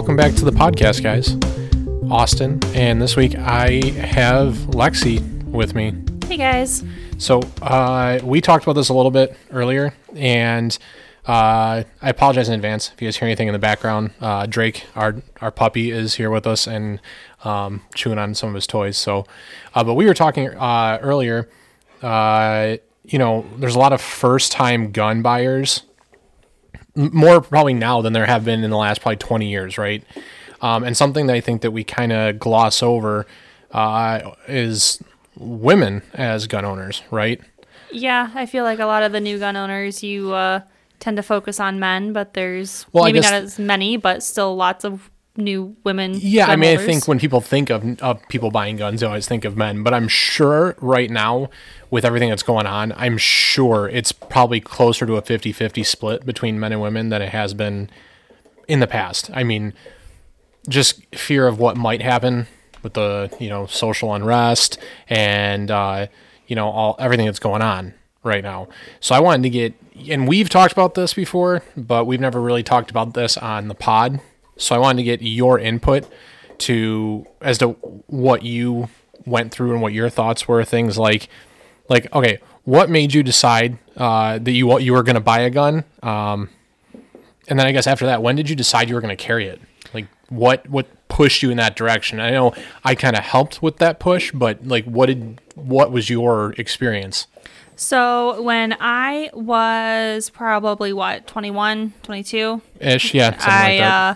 welcome back to the podcast, guys. Austin, and this week I have Lexy with me. Hey guys. So uh, we talked about this a little bit earlier, and uh, I apologize in advance if you guys hear anything in the background. Uh, Drake, our our puppy, is here with us and um, chewing on some of his toys. So, uh, but we were talking uh, earlier. Uh, you know, there's a lot of first time gun buyers, more probably now than there have been in the last probably 20 years, right? Um, and something that I think that we kind of gloss over uh, is women as gun owners, right? Yeah, I feel like a lot of the new gun owners, you uh, tend to focus on men, but there's Well, maybe guess- not as many, but still lots of new women. Yeah, I mean, I think when people think of, of people buying guns, they always think of men. But I'm sure right now, with everything that's going on, I'm sure it's probably closer to a 50 50 split between men and women than it has been in the past. I mean, just fear of what might happen with the, you know, social unrest and, uh, you know, all everything that's going on right now. So I wanted to get, and we've talked about this before, but we've never really talked about this on the pod. So I wanted to get your input to as to what you went through and what your thoughts were. Things like, like okay, what made you decide uh, that you you were going to buy a gun? Um, and then I guess after that, when did you decide you were going to carry it? Like what what pushed you in that direction? I know I kind of helped with that push, but like what did what was your experience? So when I was probably what, 21, 22, Ish, yeah, I like uh,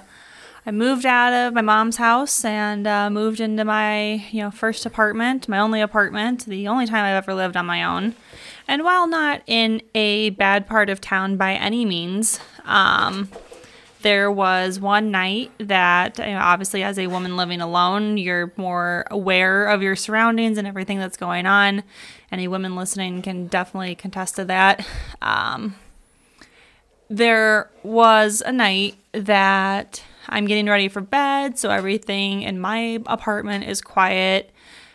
I moved out of my mom's house and uh, moved into my you know first apartment, my only apartment, the only time I've ever lived on my own. And while not in a bad part of town by any means, um, there was one night that you know, obviously as a woman living alone you're more aware of your surroundings and everything that's going on any women listening can definitely contest to that um, there was a night that i'm getting ready for bed so everything in my apartment is quiet.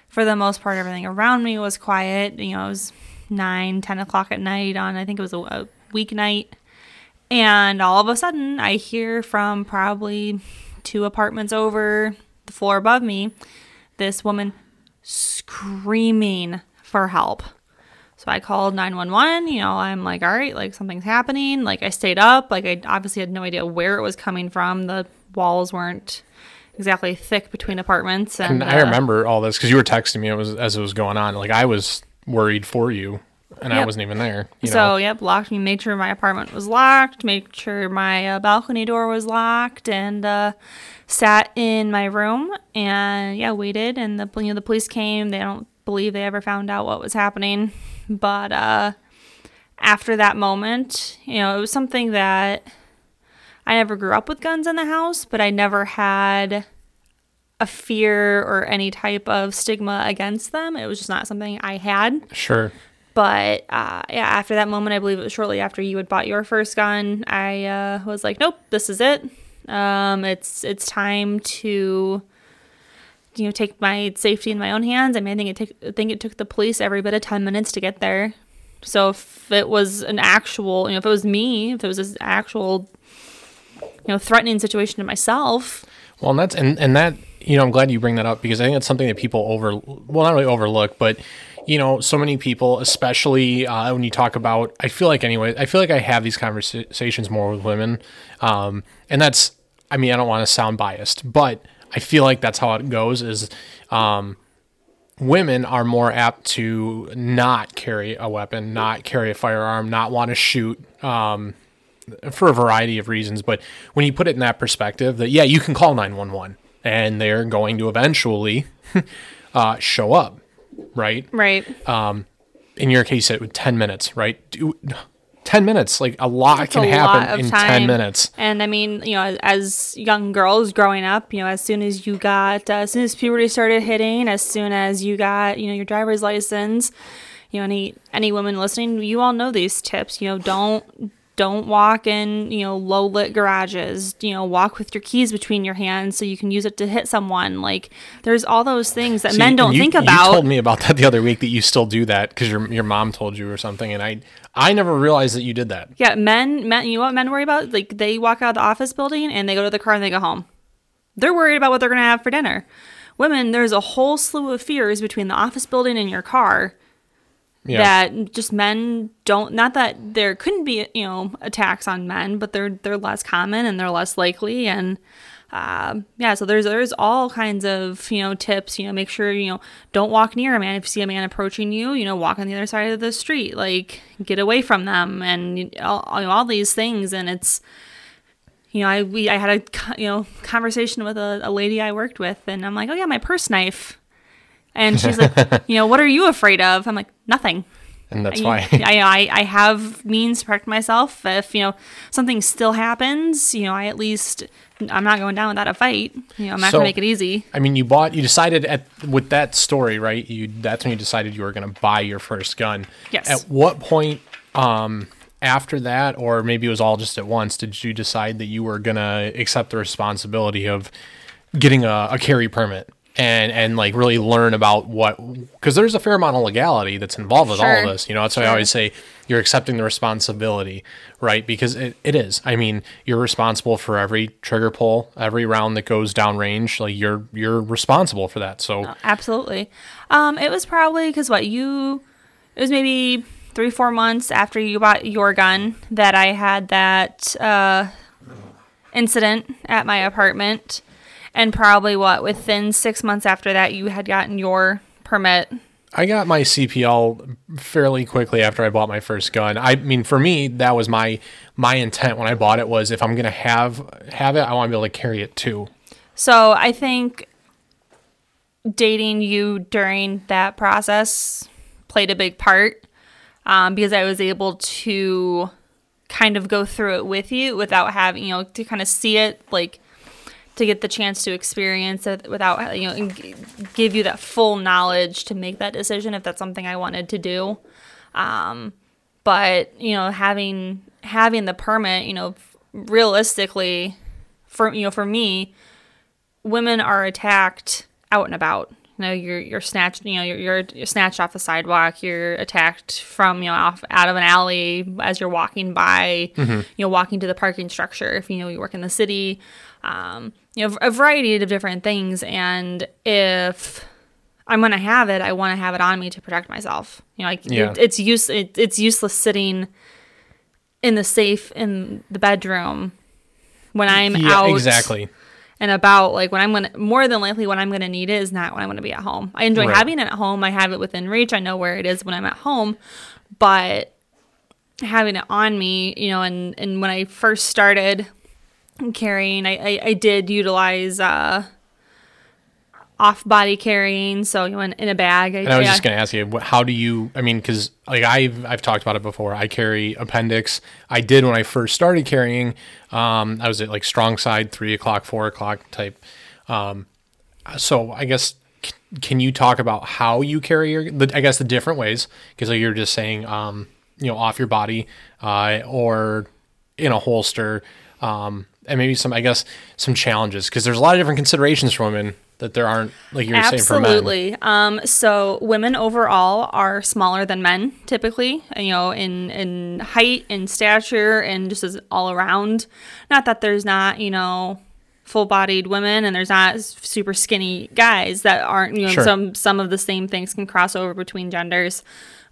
For the most part everything around me was quiet. You know it was 9 10 o'clock at night on i think it was a, a weeknight. And all of a sudden, I hear from probably two apartments over the floor above me this woman screaming for help. So I called 911. You know, I'm like, all right, like something's happening. Like I stayed up. Like I obviously had no idea where it was coming from. The walls weren't exactly thick between apartments. And, And I uh, remember all this because you were texting me it was as it was going on. Like I was worried for you, and I wasn't even there. You so know, yep, locked me. Made sure my apartment was locked. Made sure my uh, balcony door was locked, and uh, sat in my room and yeah, waited. And the you know the police came. They don't believe they ever found out what was happening, but uh, after that moment, you know, it was something that I never grew up with guns in the house, but I never had a fear or any type of stigma against them. It was just not something I had. sure. But uh, yeah, after that moment, I believe it was shortly after you had bought your first gun. I uh, was like, nope, this is it. Um, it's it's time to you know take my safety in my own hands. I mean, I think it took I think it took the police every bit of ten minutes to get there. So if it was an actual, you know, if it was me, if it was an actual, you know, threatening situation to myself, Well, and that's and and that you know I'm glad you bring that up because I think it's something that people over well not really overlook, but you know so many people, especially uh, when you talk about I feel like anyway I feel like I have these conversations more with women, um, and that's I mean I don't want to sound biased, but I feel like that's how it goes is. Um, women are more apt to not carry a weapon, not carry a firearm, not want to shoot um, for a variety of reasons. But when you put it in that perspective, that yeah, you can call nine one one, and they're going to eventually uh, show up, right? right? In your case, it would ten minutes, right? Do, ten minutes, like a lot can a happen lot in time. ten minutes. And I mean, you know, as, as young girls growing up, you know, as soon as you got, uh, as soon as puberty started hitting, as soon as you got, you know, your driver's license, you know, any any women listening, you all know these tips. You know, don't don't walk in, you know, low lit garages. You know, walk with your keys between your hands so you can use it to hit someone. Like, there's all those things that See, men don't you- think about You told me about that the other week that you still do that because your your mom told you or something, and I I never realized that you did that. Yeah, men, men, you know what men worry about? Like they walk out of the office building and they go to the car and they go home. they're worried about what they're going to have for dinner. Women, there's a whole slew of fears between the office building and your car Yeah. that just men don't not that there couldn't be you know attacks on men but they're they're less common and they're less likely and um, yeah so there's there's all kinds of you know tips you know make sure you know don't walk near a man if you see a man approaching you you know walk on the other side of the street like get away from them and all, all these things and it's you know, I we I had a you know conversation with a, a lady I worked with, and I'm like, oh yeah, my purse knife, and she's like, you know, what are you afraid of? I'm like, nothing. and that's I, why. I, I I have means to protect myself. If you know something still happens, you know, I at least I'm not going down without a fight. You know, I'm not So- gonna make it easy. I mean, you bought. You decided at with that story, right? You that's when you decided you were going to buy your first gun. Yes. At what point, um, after that, or maybe it was all just at once, did you decide that you were going to accept the responsibility of getting a, a carry permit and and like really learn about what? Because there's a fair amount of legality that's involved with all of this. You know, that's why I always say you're accepting the responsibility, right? Because it, it is. I mean, you're responsible for every trigger pull, every round that goes downrange. Like you're you're responsible for that. So Absolutely. Um, it was probably because what you, it was maybe three four months after you bought your gun that I had that uh, incident at my apartment, and probably what within six months after that you had gotten your permit. I got my CPL fairly quickly after I bought my first gun. I mean, for me, that was my my intent when I bought it was if I'm gonna have have it, I want to be able to carry it too. So I think dating you during that process played a big part um, because I was able to kind of go through it with you without having, you know, to kind of see it, like to get the chance to experience it without, you know, give you that full knowledge to make that decision if that's something I wanted to do. Um, but you know, having having the permit, you know, realistically, for you know, for me, women are attacked out and about. You know, you're you're snatched. You know, you're, you're you're snatched off the sidewalk. You're attacked from you know off out of an alley as you're walking by. You know, walking to the parking structure. If you know you work in the city, um, you know, a variety of different things. And if I'm gonna have it, I want to have it on me to protect myself. You know, like Yeah. it, it's use it, it's useless sitting in the safe in the bedroom when I'm yeah, out exactly. and about like when I'm gonna more than likely when I'm gonna need it is not when I'm gonna be at home. I enjoy Right. having it at home. I have it within reach. I know where it is when I'm at home, but having it on me, you know, and and when I first started carrying, I I, I did utilize uh, off body carrying, so you know, in, in a bag. And I was yeah. just going to ask you, how do you? I mean, because like I've I've talked about it before. I carry appendix. I did when I first started carrying. Um, I was at like strong side, three o'clock, four o'clock type. Um, so I guess c- can you talk about how you carry your? The, I guess the different ways because like you're just saying, um, you know, off your body, uh, or in a holster, um, and maybe some I guess some challenges because there's a lot of different considerations for women that there aren't like you were saying for men. Absolutely. Um, so women overall are smaller than men typically, you know, in in height and stature and just as all around. Not that there's not, you know, full-bodied women and there's not super skinny guys that aren't, you know, Sure. some some of the same things can cross over between genders.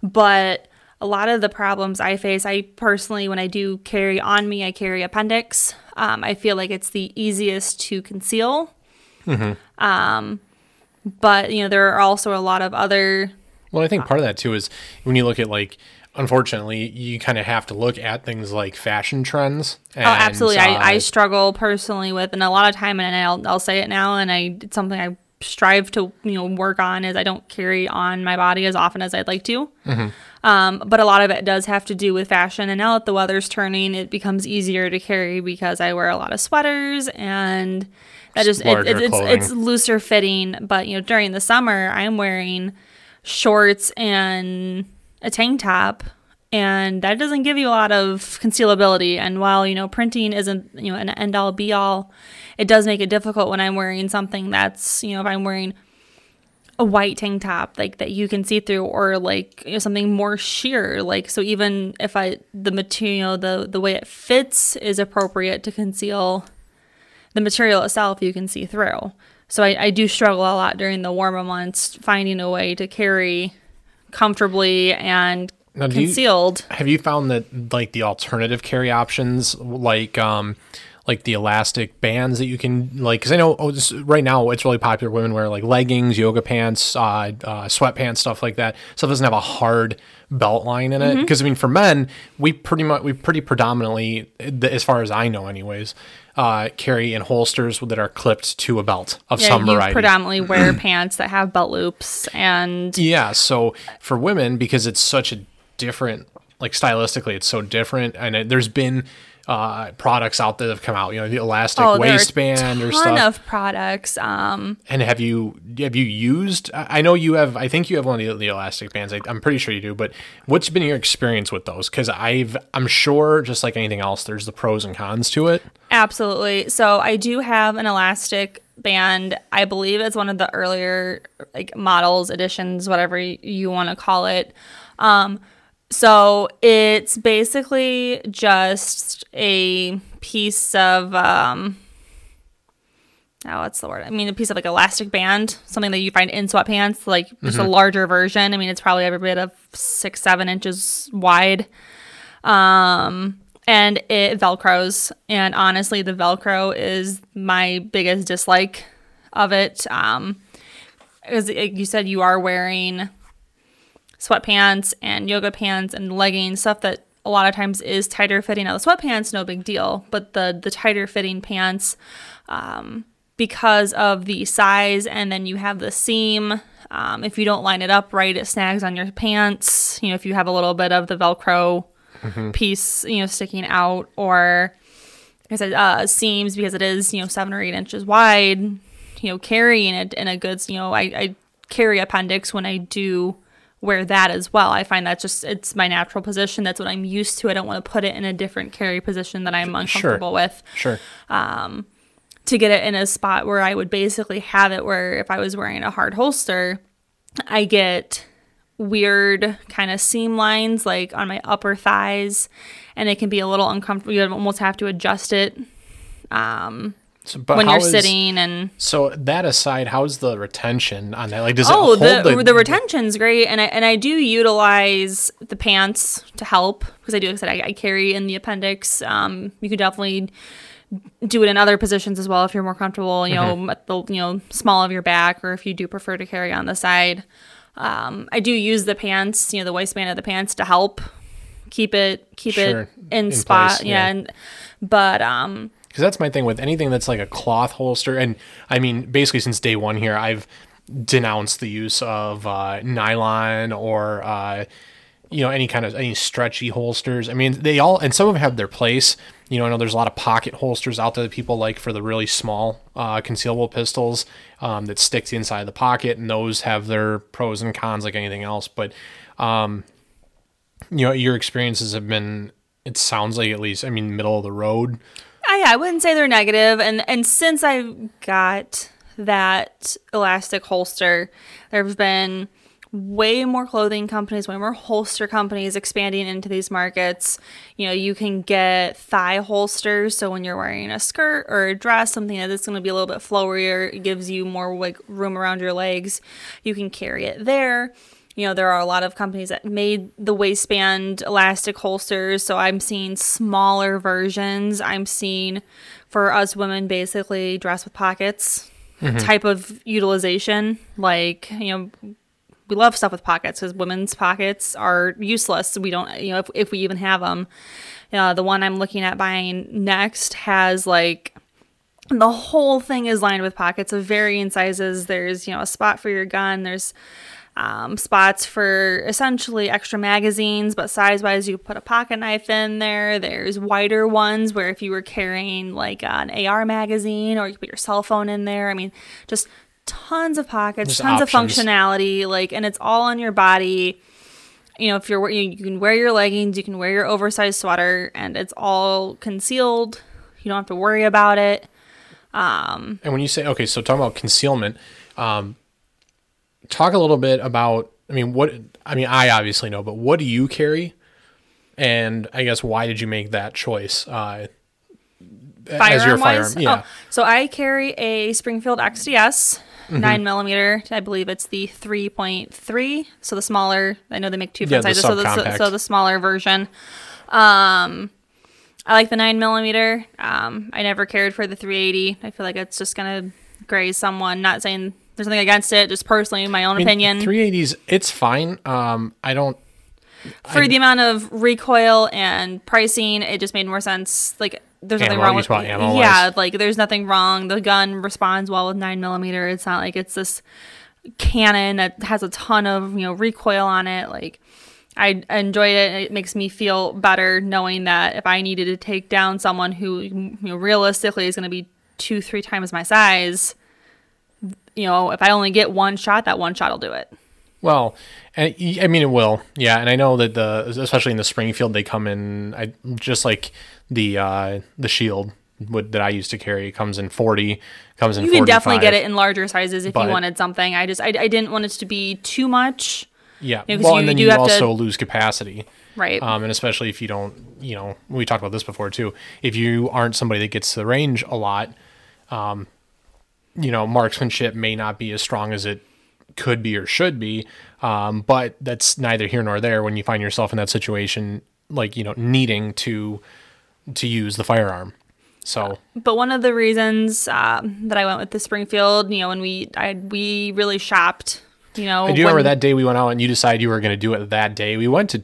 But a lot of the problems I face, I personally, when I do carry on me, I carry appendix. Um, I feel like it's the easiest to conceal Mm-hmm. Um, but you know there are also a lot of other Well, I think part of that too is when you look at like, unfortunately, you kind of have to look at things like fashion trends. And, oh absolutely I, I uh, struggle personally with and a lot of time and I'll, I'll say it now and I it's something I strive to you know work on is I don't carry on my body as often as I'd like to Mm-hmm. Um, but a lot of it does have to do with fashion and now that the weather's turning it becomes easier to carry because I wear a lot of sweaters and that just it, it, it's it's looser fitting. But you know during the summer I'm wearing shorts and a tank top and that doesn't give you a lot of concealability. And while you know printing isn't you know an end all be all it does make it difficult when i'm wearing something that's you know if i'm wearing a white tank top like that you can see through or like you know, something more sheer like so even if i the material the the way it fits is appropriate to conceal the material itself you can see through. So I, I do struggle a lot during the warmer months finding a way to carry comfortably and Now, do you- concealed. Have you found that like the alternative carry options, like um, like the elastic bands that you can like? Because I know oh, this, right now it's really popular. Women wear like leggings, yoga pants, uh, uh, sweatpants, stuff like that. Stuff doesn't have a hard belt line in it. Mm-hmm. Because I mean, for men, we pretty much we pretty predominantly, as far as I know, anyways, uh, carry in holsters that are clipped to a belt of Yeah, some you variety. predominantly wear pants that have belt loops and Yeah, so for women, because it's such a different, like stylistically, it's so different, and it, there's been uh, products out there that have come out, you know, the elastic oh, there are waistband a or ton stuff. of products. Um, and have you have you used? I I know you have. I think you have one of the, the elastic bands. I, I'm pretty sure you do. But what's been your experience with those? Because I've, I'm sure, just like anything else, there's the pros and cons to it. Absolutely. So I do have an elastic band. I believe it's one of the earlier like models, editions, whatever you want to call it. Um, so it's basically just a piece of um, oh, what's the word? I mean, a piece of like elastic band, something that you find in sweatpants, like just a larger version. I mean, it's probably every bit of six, seven inches wide um, and it velcros. And honestly, the velcro is my biggest dislike of it. Um, as like you said, you are wearing sweatpants and yoga pants and leggings, stuff that a lot of times is tighter fitting. Now the sweatpants, no big deal, but the the tighter fitting pants, um, because of the size, and then you have the seam. Um, if you don't line it up right, it snags on your pants. You know, if you have a little bit of the Velcro piece, you know, sticking out, or like I said, uh, seams because it is, you know, seven or eight inches wide. You know, carrying it in a good, you know, I, I carry appendix when I do wear that as well. I find that just it's my natural position. That's what I'm used to. I don't want to put it in a different carry position that I'm uncomfortable with Sure. Um, to get it in a spot where I would basically have it where if I was wearing a hard holster, I get weird kind of seam lines like on my upper thighs and it can be a little uncomfortable. You almost have to adjust it um, So, but when you're is- sitting and So that aside, how's the retention on that? Like, does it Oh, hold the, the retention's great, and I and I do utilize the pants to help because I do. Like I said I, I carry in the appendix. Um, you could definitely do it in other positions as well if you're more comfortable. You know, at the you know small of your back, or if you do prefer to carry on the side. Um, I do use the pants, you know, the waistband of the pants to help keep it keep Sure, it in, in spot. place, yeah, yeah. and but um, because that's my thing with anything that's like a cloth holster and i mean basically since day one here i've denounced the use of uh, nylon or uh, you know any kind of any stretchy holsters. I mean they all and some of them have their place. You know i know there's a lot of pocket holsters out there that people like for the really small uh, concealable pistols um, that stick to the inside of the pocket and those have their pros and cons like anything else. But um, you know your experiences have been it sounds like at least i mean middle of the road I, I wouldn't say they're negative, and and since I got that elastic holster, there's been way more clothing companies, way more holster companies expanding into these markets. You know, you can get thigh holsters, so when you're wearing a skirt or a dress, something that's going to be a little bit flowier, it gives you more like room around your legs. You can carry it there you know there are a lot of companies that made the waistband elastic holsters so i'm seeing smaller versions. I'm seeing for us women basically dress with pockets type of utilization. Like you know we love stuff with pockets because women's pockets are useless. We don't you know if, if we even have them uh, the one i'm looking at buying next has like the whole thing is lined with pockets of varying sizes. There's you know a spot for your gun. There's um, spots for essentially extra magazines, but size wise, you put a pocket knife in there. There's wider ones where if you were carrying like an AR magazine or you put your cell phone in there. I mean, just tons of pockets, tons options. of functionality, like, and it's all on your body. You know, if you're you, you can wear your leggings, you can wear your oversized sweater, and it's all concealed. You don't have to worry about it. And when you say okay, so talking about concealment, um, talk a little bit about. I mean, what? I mean, I obviously know, but what do you carry? And I guess why did you make that choice? Uh, as your Firearm Yeah. oh, so I carry a Springfield XDS. Mm-hmm. Nine millimeter, I believe it's the three point three. So the smaller, I know they make two Yeah, different the sizes. So the, so the smaller version. Um, I like the nine millimeter. Um, I never cared for the 380. I feel like it's just gonna graze someone. Not saying there's nothing against it, just personally my own I mean, opinion. 380s, it's fine. Um, I don't. for the amount of recoil and pricing, it just made more sense. Like there's nothing wrong with just want ammo yeah, like there's nothing wrong. The gun responds well with nine millimeter. It's not like it's this cannon that has a ton of you know recoil on it. Like I enjoyed it. It makes me feel better knowing that if I needed to take down someone who you know realistically is going to be two three times my size, you know, if I only get one shot, that one shot will do it. Well, I mean it will, yeah. And I know that the especially in the Springfield they come in I just like the uh the shield would that I used to carry comes in forty, comes in. You can definitely get it in larger sizes if But- you wanted something. I just I, I didn't want it to be too much, Yeah. Yeah, 'cause well, you and then do you have to- also lose capacity. right? Um, and especially if you don't, you know, we talked about this before too. If you aren't somebody that gets to the range a lot, um, you know, marksmanship may not be as strong as it could be or should be. Um, but that's neither here nor there when you find yourself in that situation, like you know, needing to to use the firearm. So but one of the reasons um, that I went with the Springfield, you know, when we I we really shopped, you know, I do remember that day we went out and you decided you were going to do it that day. We went to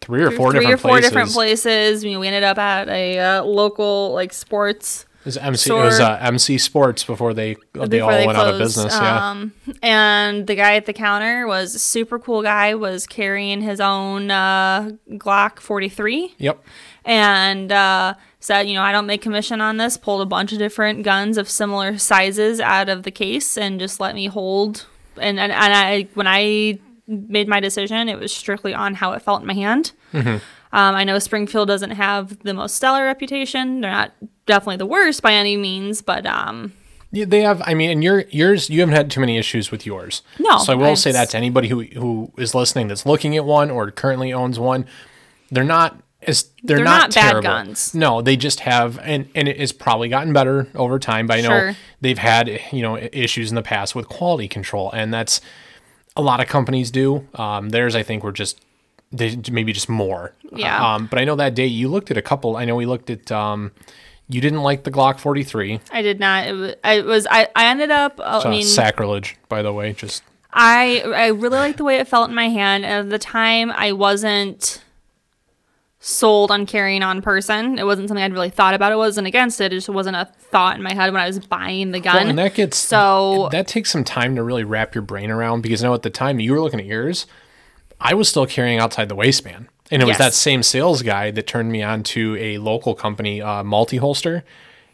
three or four three different or four places. different places. You know, we ended up at a uh, local like sports was MC. It was uh, MC Sports before they they all they went out of business. Yeah. Um, and the guy at the counter was a super cool guy. Was carrying his own uh, Glock 43. Yep. and uh, said, you know, I don't make commission on this. Pulled a bunch of different guns of similar sizes out of the case and just let me hold. And and, and I when I made my decision, it was strictly on how it felt in my hand. Mm-hmm. Um, I know Springfield doesn't have the most stellar reputation. They're not definitely the worst by any means, but um, Yeah, they have. I mean, and your yours, you haven't had too many issues with yours. No, So I will say that to anybody who who is listening that's looking at one or currently owns one, they're not as they're, They're not, not bad guns. No, they just have, and and it has probably gotten better over time. But I know Sure. they've had you know issues in the past with quality control, and that's a lot of companies do. Um, theirs, I think, were just they maybe just more. Yeah. Um, but I know that day you looked at a couple. I know we looked at. Um, you didn't like the Glock 43. I did not. It was. I was. I, I ended up. uh, I mean, sacrilege, by the way. Just I I really liked the way it felt in my hand. At the time, I wasn't sold on carrying on person. It wasn't something I'd really thought about. It wasn't against it. It just wasn't a thought in my head when I was buying the gun. Well, and that gets so that takes some time to really wrap your brain around because I know at the time you were looking at yours, I was still carrying outside the waistband, and it was that same sales guy that turned me on to a local company, uh, multi holster,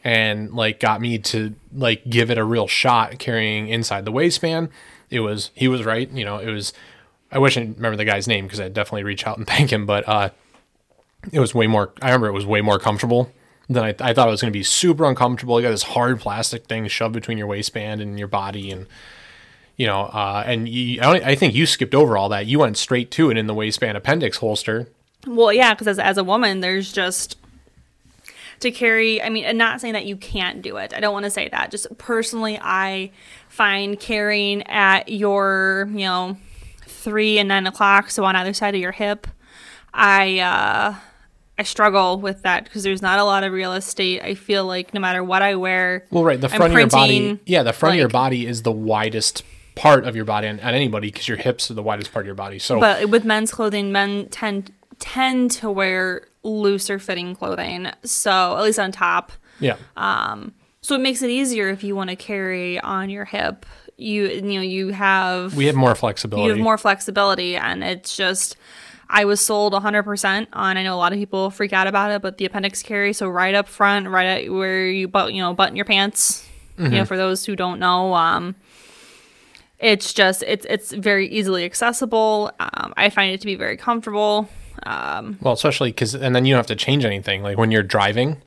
and like got me to like give it a real shot carrying inside the waistband. It was he was right, you know. It was I wish I remember the guy's name because I'd definitely reach out and thank him, but uh, it was way more. I remember it was way more comfortable than I, I thought it was going to be. Super uncomfortable. You got this hard plastic thing shoved between your waistband and your body, and you know, uh, and you, I, I think you skipped over all that. You went straight to it in the waistband appendix holster. well, yeah, because as as a woman, there's just to carry. I mean, and not saying that you can't do it. I don't want to say that. Just personally, I find carrying at your you know three and nine o'clock, so on either side of your hip, I uh, I struggle with that because there's not a lot of real estate. I feel like no matter what I wear, Well, right, the I'm front of your body. Yeah, the front of your body is the widest part of your body on, on anybody because your hips are the widest part of your body. So but with men's clothing, men tend tend to wear looser fitting clothing. So at least on top. yeah, Um. So it makes it easier if you want to carry on your hip. You you know you have we have more flexibility. you have more flexibility, and it's just. I was sold 100% on. I know a lot of people freak out about it, but the appendix carry, so right up front, right at where you but you know button your pants. You know, for those who don't know, um, it's just it's it's very easily accessible. Um, I find it to be very comfortable. Um, Well, especially because, and then you don't have to change anything. Like when you're driving,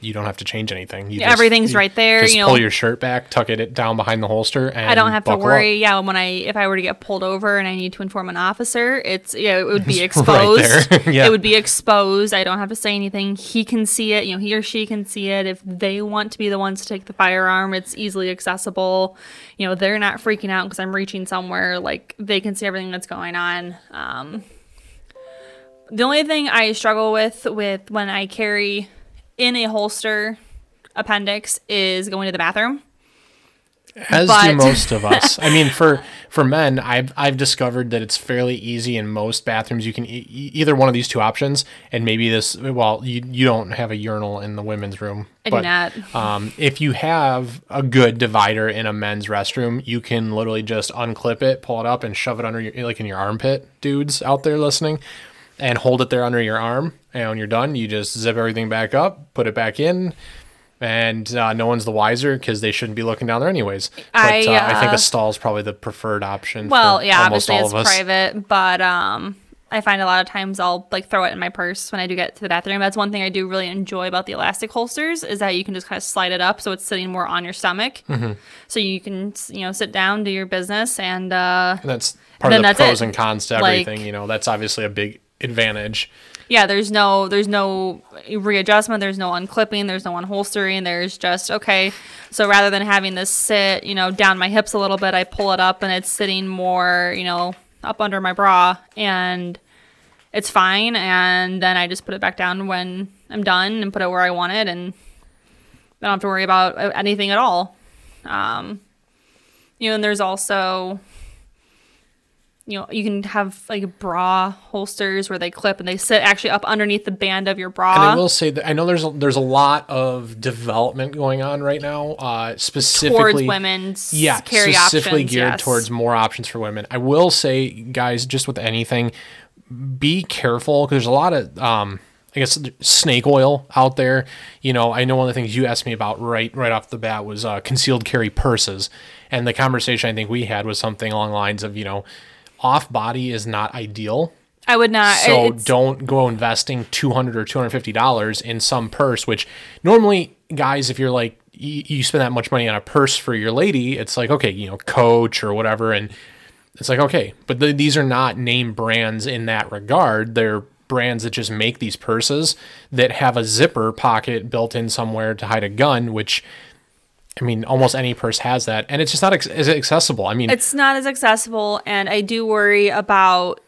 you don't have to change anything. You Yeah, everything's you right there, Just you pull your shirt back, tuck it down behind the holster, and I don't have to buckle up. worry. Yeah, when I if I were to get pulled over and I need to inform an officer, it's yeah, it would be right exposed. there. Yeah. It would be exposed. I don't have to say anything. He can see it. You know, he or she can see it. If they want to be the ones to take the firearm, it's easily accessible. You know, they're not freaking out because I'm reaching somewhere. Like they can see everything that's going on. Um, the only thing I struggle with with when I carry in a holster appendix is going to the bathroom. As But- do most of us. I mean, for for men, I've I've discovered that it's fairly easy in most bathrooms. You can e- either one of these two options, and maybe this. Well, you you don't have a urinal in the women's room. I do but, not. Um, if you have a good divider in a men's restroom, you can literally just unclip it, pull it up, and shove it under your like in your armpit. Dudes out there listening, and hold it there under your arm. And when you're done, you just zip everything back up, put it back in. And uh, no one's the wiser because they shouldn't be looking down there anyways. But I, uh, I think uh, a stall is probably the preferred option. Well, for yeah, almost obviously all it's of us. private, but um, I find a lot of times I'll like throw it in my purse when I do get to the bathroom. That's one thing I do really enjoy about the elastic holsters is that you can just kind of slide it up so it's sitting more on your stomach, Mm-hmm. so you can you know sit down, do your business, and uh, And that's part then of the pros it. and cons to Like- everything. you know, that's obviously a big advantage. yeah, there's no there's no readjustment, there's no unclipping, there's no unholstering, there's just okay. So rather than having this sit, you know, down my hips a little bit, I pull it up and it's sitting more, you know, up under my bra and it's fine and then I just put it back down when I'm done and put it where I want it and I don't have to worry about anything at all. Um you know, and there's also you know, you can have like bra holsters where they clip and they sit actually up underneath the band of your bra. And I will say that I know there's a, there's a lot of development going on right now, uh, specifically towards women's yeah, specifically options, geared yes. towards more options for women. I will say, guys, just with anything, be careful because there's a lot of um, I guess snake oil out there. You know, I know one of the things you asked me about right right off the bat was uh, concealed carry purses, and the conversation I think we had was something along the lines of you know, off body is not ideal. I would not. So don't go investing two hundred or two hundred fifty dollars in some purse. Which normally, guys, if you're like you, you spend that much money on a purse for your lady, it's like okay, you know, Coach or whatever, and it's like okay, but th- these are not name brands in that regard. They're brands that just make these purses that have a zipper pocket built in somewhere to hide a gun, which. I mean, almost any purse has that, and it's just not ex- as accessible. I mean, it's not as accessible and i do worry about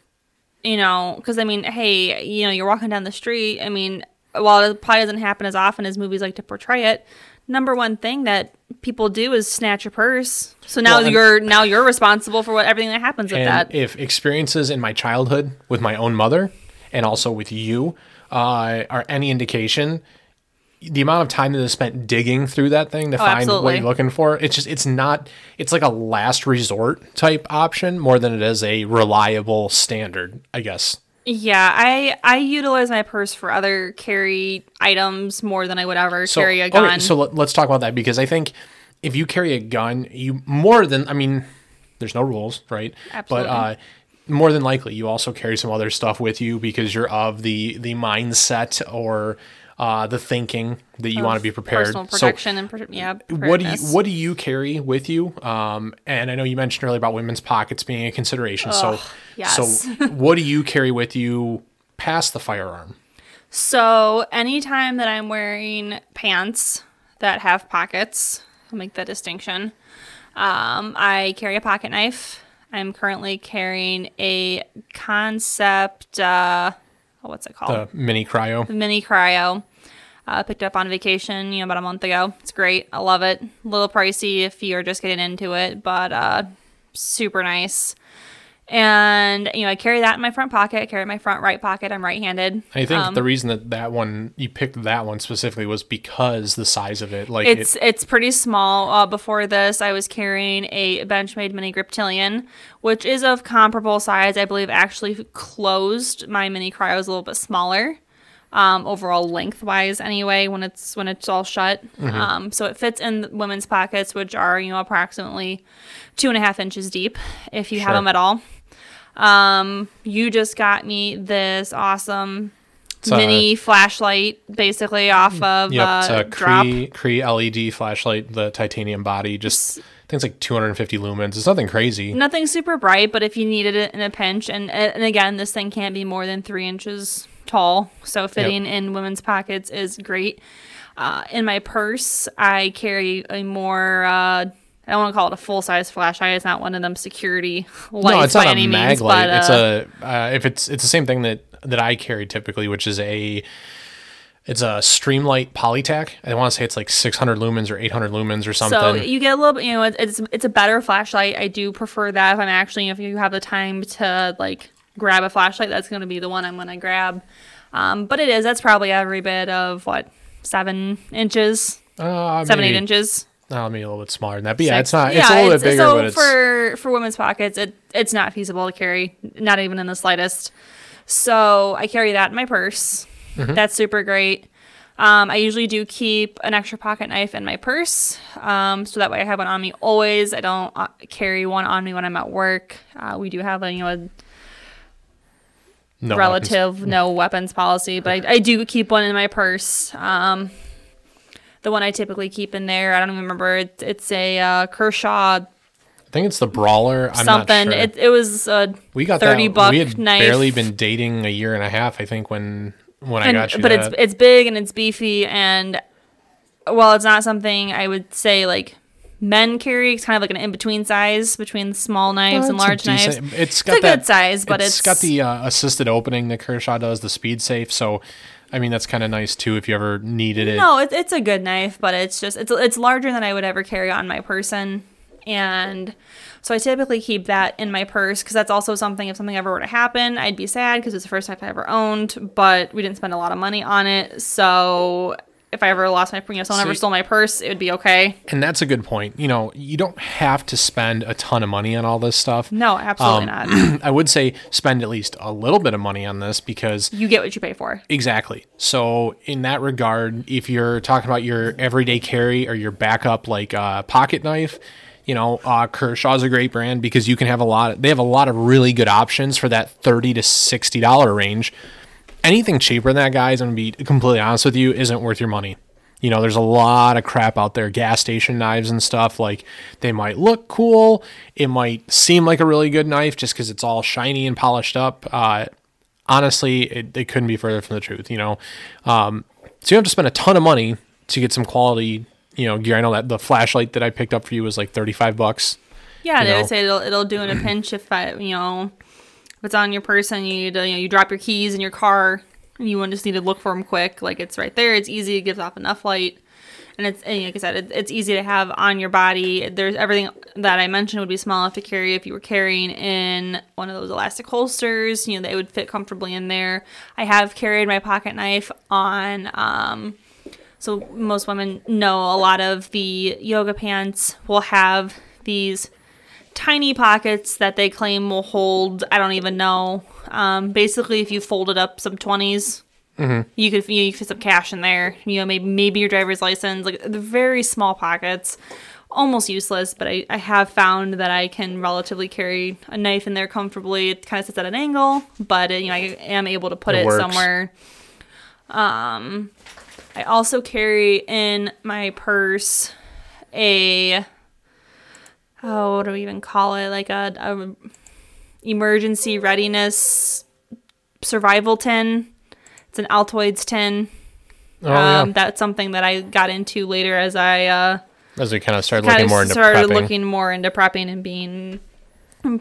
you know because i mean hey you know you're walking down the street i mean while it probably doesn't happen as often as movies like to portray it number one thing that people do is snatch your purse so now Well, you're now you're responsible for what everything that happens with and that if experiences in my childhood with my own mother and also with you uh, are any indication, the amount of time that is spent digging through that thing to find what Oh, you're looking for, it's just it's not it's like a last resort type option more than it is a reliable standard, I guess. yeah i i utilize my purse for other carry items more than i would ever So, carry a okay, gun so let, let's talk about that because I think if you carry a gun, you more than I mean, there's no rules, right? Absolutely. But uh, more than likely, you also carry some other stuff with you because you're of the the mindset or uh, the thinking that you want to be prepared. personal So protection and pro- yeah what do you what do you carry with you? Um, and I know you mentioned earlier about women's pockets being a consideration. so yes. so what do you carry with you past the firearm? So anytime that I'm wearing pants that have pockets, I'll make that distinction. Um, I carry a pocket knife. I'm currently carrying a concept. Uh, what's it called? The mini cryo. The mini cryo. Uh, picked up on vacation, you know, about a month ago. It's great. I love it. A little pricey if you're just getting into it, but uh, super nice. And you know, I carry that in my front pocket. I carry in my front right pocket. I'm right-handed. I think Um, the reason that that one you picked that one specifically was because the size of it. Like It's it, it's pretty small. Uh, before this, I was carrying a Benchmade Mini Griptilian, which is of comparable size. I believe actually closed. My Mini Cryo is a little bit smaller, um, overall lengthwise. Anyway, when it's when it's all shut, um, so it fits in women's pockets, which are you know approximately two and a half inches deep, if you have them at all. Um, you just got me this awesome It's a- mini flashlight, basically off of Yep, uh, it's a drop. Cree, Cree LED flashlight, the titanium body. Just I think it's like 250 lumens. It's nothing crazy. Nothing super bright, but if you needed it in a pinch, and and again, this thing can't be more than three inches tall, so fitting in women's pockets is great. Uh, in my purse, I carry a more. Uh, I don't want to call it a full size flashlight. It's not one of them security lights no, it's by not a any mag means, light. but it's uh, a uh, if it's it's the same thing that that I carry typically, which is a it's a Streamlight Polytac. I want to say it's like 600 lumens or 800 lumens or something. So you get a little bit, you know, it's it's, it's a better flashlight. I do prefer that if I'm actually if you have the time to like grab a flashlight, that's going to be the one I'm going to grab. Um, but it is that's probably every bit of what seven inches, uh, seven maybe, eight inches. No, maybe a little bit smaller than that. But yeah, Six. it's not. It's a little bit bigger, so but it's for for women's pockets, it it's not feasible to carry, not even in the slightest. So I carry that in my purse. Mm-hmm. That's super great. Um, I usually do keep an extra pocket knife in my purse, um, so that way I have one on me always. I don't uh, carry one on me when I'm at work. Uh, we do have a you know a no weapons. relative no weapons policy, but I, I do keep one in my purse. Um, the one I typically keep in there, I don't even remember. It, it's a uh, Kershaw I think it's the brawler. I'm something. not sure. It, it was a we got 30 that. buck we had knife. barely been dating a year and a half. I think when when I got you but that. it's it's big and it's beefy and well, it's not something I would say like men carry. It's kind of like an in between size between small knives and large knives. It's got It's a that, good size, but it's, it's got the uh, assisted opening that Kershaw does, the speed safe. So, I mean, that's kind of nice too if you ever needed it. no, it, it's a good knife, but it's just it's it's larger than I would ever carry on my person, and so I typically keep that in my purse because that's also something if something ever were to happen, I'd be sad because it's the first knife I ever owned, but we didn't spend a lot of money on it, so. If I ever lost my, you know, someone ever See- stole my purse, it would be okay. And that's a good point. You know, you don't have to spend a ton of money on all this stuff. No, absolutely Um, not. I would say spend at least a little bit of money on this because You get what you pay for. Exactly. So in that regard, if you're talking about your everyday carry or your backup like uh, pocket knife, you know, uh, Kershaw's a great brand because you can have a lot. They have a lot of really good options for that thirty to sixty dollar range. Anything cheaper than that, guys, I'm gonna be completely honest with you, isn't worth your money. You know, there's a lot of crap out there, gas station knives and stuff. Like they might look cool, it might seem like a really good knife just because it's all shiny and polished up. Uh, honestly, it, it couldn't be further from the truth, you know. Um, so you have to spend a ton of money to get some quality, you know, gear. I know that the flashlight that I picked up for you was like 35 bucks. Yeah, they know? would say it'll it'll do in a pinch if I you know if it's on your person, you need to, you know you drop your keys in your car and you just need to look for them quick. Like it's right there. It's easy. It gives off enough light. And it's and like I said, it, it's easy to have on your body. There's everything that I mentioned would be small enough to carry if you were carrying in one of those elastic holsters. You know, they would fit comfortably in there. I have carried my pocket knife on um, so most women know a lot of the yoga pants will have these tiny pockets that they claim will hold. I don't even know. Um, basically, if you folded up some 20s you could you could fit some cash in there. You know, maybe maybe your driver's license. Like the very small pockets, almost useless. But I, I have found that I can relatively carry a knife in there comfortably. It kind of sits at an angle, but it, you know I am able to put It it, somewhere. Um, I also carry in my purse a oh what do we even call it like a, a emergency readiness survival tin it's an altoids tin Oh, um, yeah. that's something that i got into later as i uh As we kind of started looking more into started prepping. looking more into prepping and being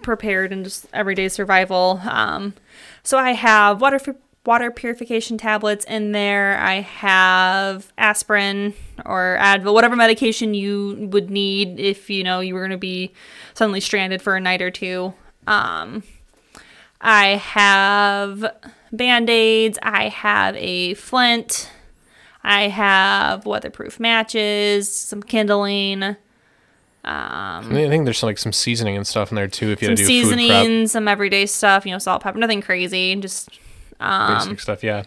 prepared and just everyday survival. Um, so I have water fu- water purification tablets in there. I have aspirin or Advil, whatever medication you would need if you know you were going to be suddenly stranded for a night or two. Um, I have band aids. I have a flint. I have weatherproof matches, some kindling, I think there's like some seasoning and stuff in there too. If you some had to do food prep, seasoning, some everyday stuff, you know, salt, pepper, nothing crazy, just basic stuff, yeah.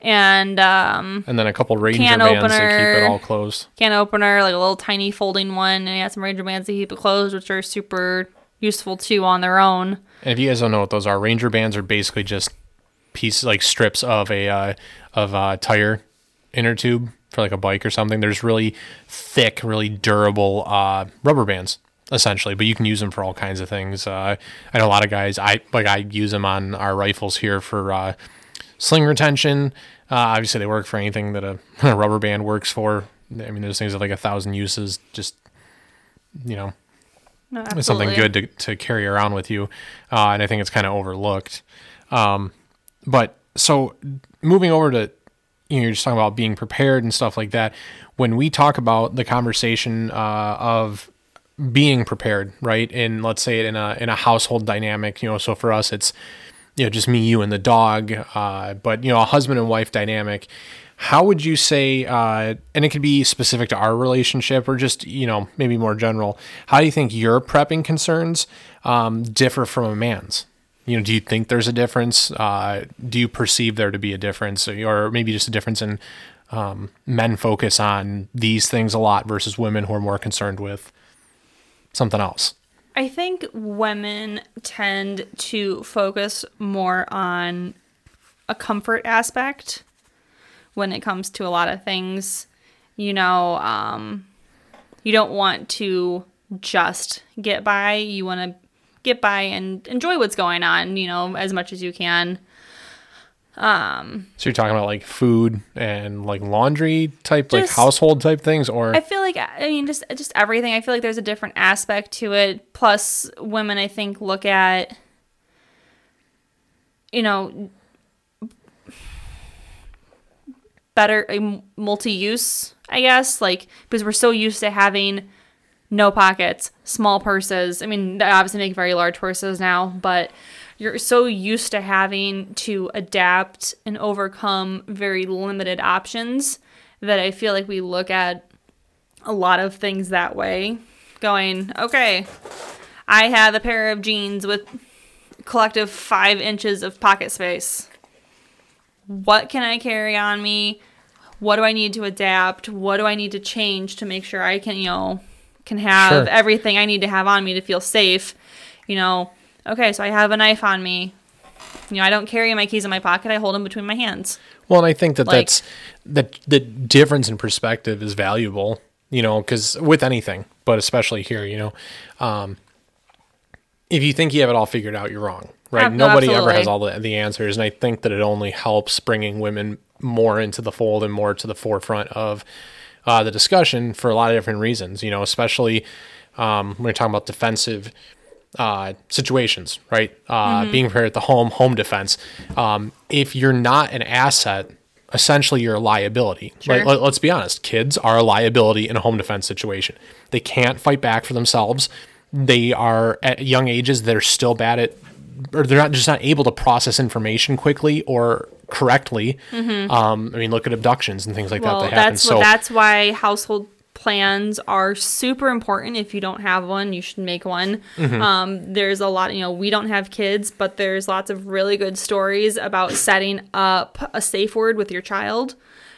and um, And then a couple ranger Can bands to keep opener. it all closed. can opener, like a little tiny folding one, and I have some ranger bands to keep it closed, which are super useful too on their own. And if you guys don't know what those are, ranger bands are basically just pieces like strips of a uh, of a tire inner tube for like a bike or something. There's really thick, really durable uh, rubber bands essentially, but you can use them for all kinds of things. Uh, I know a lot of guys. I like I use them on our rifles here for uh, sling retention. Uh, obviously, they work for anything that a, a rubber band works for. I mean, those things have like a thousand uses. Just you know, No, it's something good to, to carry around with you. Uh, and I think it's kind of overlooked. Um, but so moving over to, you know, you're just talking about being prepared and stuff like that. When we talk about the conversation uh, of being prepared, right? And let's say it in a in a household dynamic, you know, so for us it's you know just me, you, and the dog. Uh, but you know, a husband and wife dynamic. How would you say? Uh, and it could be specific to our relationship, or just you know maybe more general. How do you think your prepping concerns um, differ from a man's? You know, do you think there's a difference? Uh, do you perceive there to be a difference, or maybe just a difference in um, men focus on these things a lot versus women who are more concerned with something else? I think women tend to focus more on a comfort aspect when it comes to a lot of things. You know, um, you don't want to just get by. You want to get by and enjoy what's going on, you know, as much as you can. So you're talking about like food and like laundry type, like household type things, or I feel like I mean just just everything. I feel like there's a different aspect to it. Plus, women I think look at you know better um, multi-use. I guess like because we're so used to having no pockets, small purses. I mean, they obviously make very large purses now, but you're so used to having to adapt and overcome very limited options that I feel like we look at a lot of things that way. Going, okay, I have a pair of jeans with collective five inches of pocket space. What can I carry on me? What do I need to adapt? What do I need to change to make sure I can, you know, can have Sure. everything I need to have on me to feel safe? You know, okay, so I have a knife on me. You know, I don't carry my keys in my pocket. I hold them between my hands. well, and I think that Like- that's that the difference in perspective is valuable, you know, because with anything, but especially here, you know, um, if you think you have it all figured out, you're wrong, right? No, Nobody ever has all the, the answers, and I think that it only helps bringing women more into the fold and more to the forefront of uh, the discussion for a lot of different reasons, you know, especially um, when you're talking about defensive uh, situations, right? Uh, Mm-hmm. Being prepared at the home, home defense. Um, if you're not an asset, essentially you're a liability. Sure. Like, let, let's be honest, kids are a liability in a home defense situation. They can't fight back for themselves. They are at young ages. They're still bad at, or they're not just not able to process information quickly or correctly. Um, I mean, look at abductions and things like Mm-hmm. Well, that that happen. that's So that's why household plans are super important. If you don't have one, you should make one. Mm-hmm. Um, there's a lot, you know, we don't have kids, but there's lots of really good stories about setting up a safe word with your child.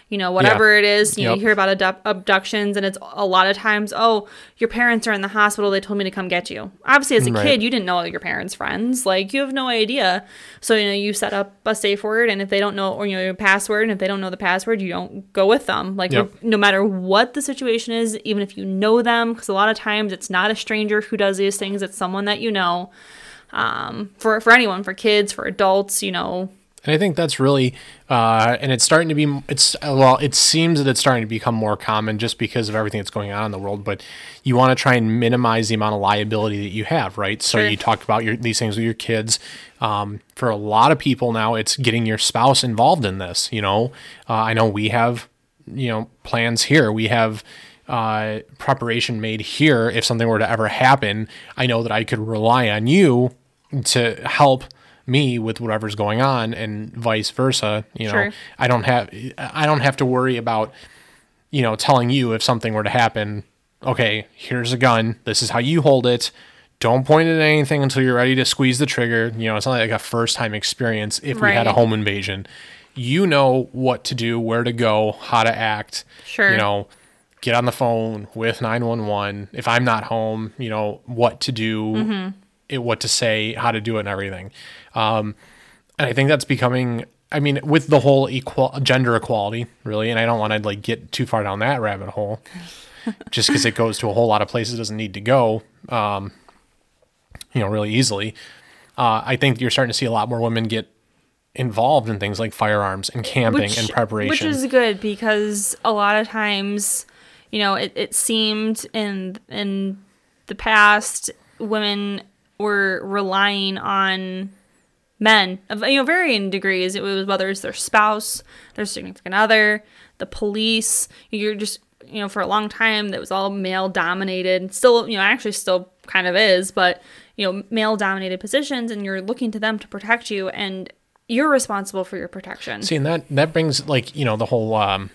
You know, whatever it is, you know, you hear about abdu- abductions, and it's a lot of times, oh, your parents are in the hospital. They told me to come get you. Obviously, as a Right. kid, you didn't know your parents' friends. Like, you have no idea. So, you know, you set up a safe word, and if they don't know, or, you know, your password, and if they don't know the password, you don't go with them. Like, Yep. no matter what the situation is, even if you know them, because a lot of times it's not a stranger who does these things, it's someone that you know. Um, for, for anyone, for kids, for adults, you know, And I think that's really, uh, and it's starting to be, it's, well, it seems that it's starting to become more common just because of everything that's going on in the world, but you want to try and minimize the amount of liability that you have, right? So Sure. you talked about your, these things with your kids. Um, for a lot of people now, it's getting your spouse involved in this, you know? Uh, I know we have, you know, plans here. We have, uh, preparation made here. If something were to ever happen, I know that I could rely on you to help me with whatever's going on and vice versa you know. Sure. i don't have i don't have to worry about you know telling you if something were to happen. Okay here's a gun. This is how you hold it. Don't point it at anything until you're ready to squeeze the trigger. You know it's not like a first time experience if we had a home invasion. You know what to do where to go how to act Sure. you know. Get on the phone with 911 if i'm not home you know what to do. Mm-hmm. It, what to say how to do it and everything um, and I think that's becoming. I mean, with the whole equal gender equality, really, and I don't want to like get too far down that rabbit hole, just because it goes to a whole lot of places it doesn't need to go. Um, you know, really easily. Uh, I think you're starting to see a lot more women get involved in things like firearms and camping and preparation. Which is good because a lot of times, you know, it, it seemed in in the past women were relying on men of you know varying degrees. It was whether it's their spouse, their significant other, the police. You're just you know for a long time that was all male dominated. Still, you know, actually still kind of is, but you know, male dominated positions, and you're looking to them to protect you, and you're responsible for your protection. See, and that that brings like you know the whole. Um,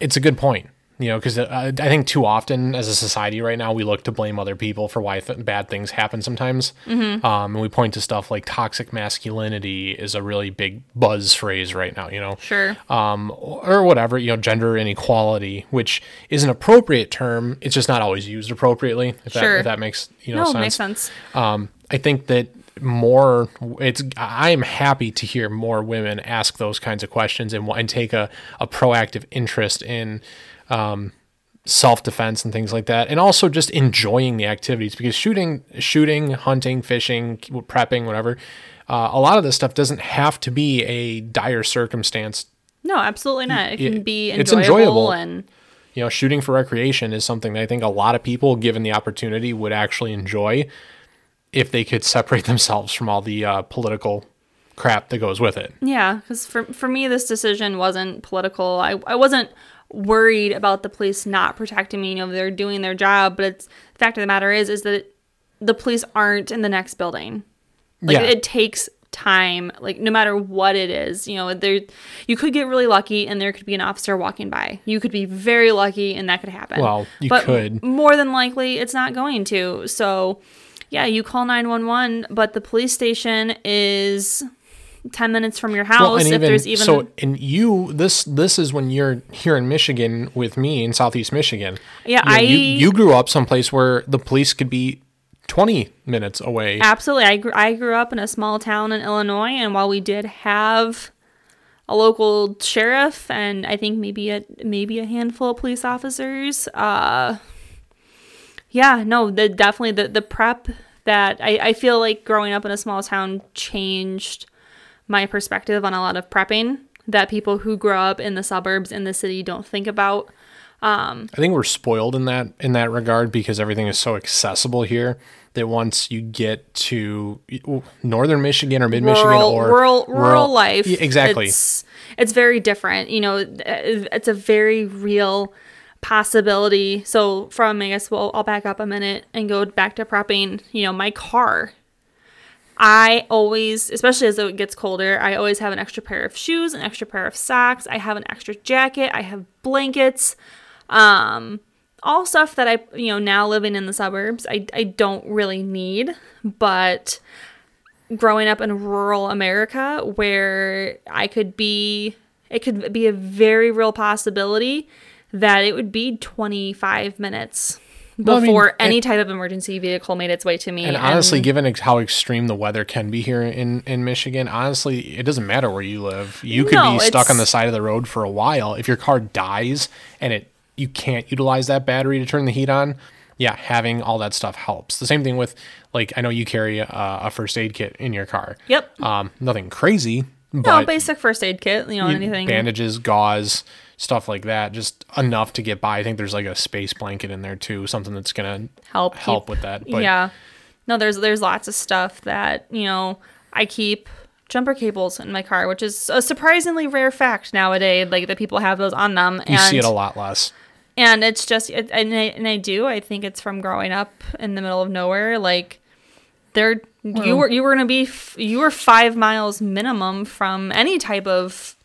it's a good point, you know, because I, I think too often as a society right now we look to blame other people for why th- bad things happen sometimes, mm-hmm. um, and we point to stuff like toxic masculinity is a really big buzz phrase right now, you know, Sure. um, or whatever, you know, gender inequality, which is an appropriate term. It's just not always used appropriately. If, Sure. that, if that makes you know no, sense. makes sense. Um, I think that more it's I am happy to hear more women ask those kinds of questions and, and take a, a proactive interest in um, self-defense and things like that and also just enjoying the activities because shooting shooting hunting fishing prepping whatever uh, a lot of this stuff doesn't have to be a dire circumstance No, absolutely not. It can be it's enjoyable, enjoyable. and you know shooting for recreation is something that i think a lot of people given the opportunity would actually enjoy if they could separate themselves from all the uh, political crap that goes with it yeah, because for for me, this decision wasn't political. I I wasn't worried about the police not protecting me. You know, they're doing their job, but it's the fact of the matter is is that the police aren't in the next building. Like Yeah. it takes time like no matter what it is you know there you could get really lucky and there could be an officer walking by you could be very lucky and that could happen Well, you but could. more than likely it's not going to so yeah you call 911 but the police station is 10 minutes from your house if there's even so and you this this is when you're here in michigan with me in southeast michigan Yeah, you, know, you, I- you grew up someplace where the police could be 20 minutes away Absolutely. I grew, I grew up in a small town in Illinois, and while we did have a local sheriff and I think maybe a maybe a handful of police officers, uh, yeah, no, the definitely the the prep that I, I feel like growing up in a small town changed my perspective on a lot of prepping that people who grow up in the suburbs in the city don't think about. Um, I think we're spoiled in that in that regard because everything is so accessible here that once you get to northern Michigan or mid Michigan or rural, rural life. Yeah, exactly. It's, it's very different. You know, it's a very real possibility. So from, I guess, well, I'll back up a minute and go back to prepping. You know, my car. I always, especially as it gets colder, I always have an extra pair of shoes, an extra pair of socks. I have an extra jacket. I have blankets. Um, all stuff that I, you know, now living in the suburbs, I, I don't really need, but growing up in rural America where I could be, it could be a very real possibility that it would be 25 minutes Well, I mean, before any and- type of emergency vehicle made its way to me. And honestly, given ex- how extreme the weather can be here in, in Michigan, honestly, it doesn't matter where you live. You could No, be stuck on the side of the road for a while. If your car dies and it you can't utilize that battery to turn the heat on, yeah, having all that stuff helps. The same thing with like I know you carry a, a first aid kit in your car. Yep. Um, nothing crazy, no, basic first aid kit, you know, anything. bandages, gauze, stuff like that, just enough to get by. I think there's like a space blanket in there too, something that's gonna help help keep- with that. But yeah. No, there's there's lots of stuff that, you know, I keep jumper cables in my car, which is a surprisingly rare fact nowadays, like that people have those on them. you and see it a lot less. and it's just it, and, I, and I do i think it's from growing up in the middle of nowhere like there you were you were gonna be you were five miles minimum from any type of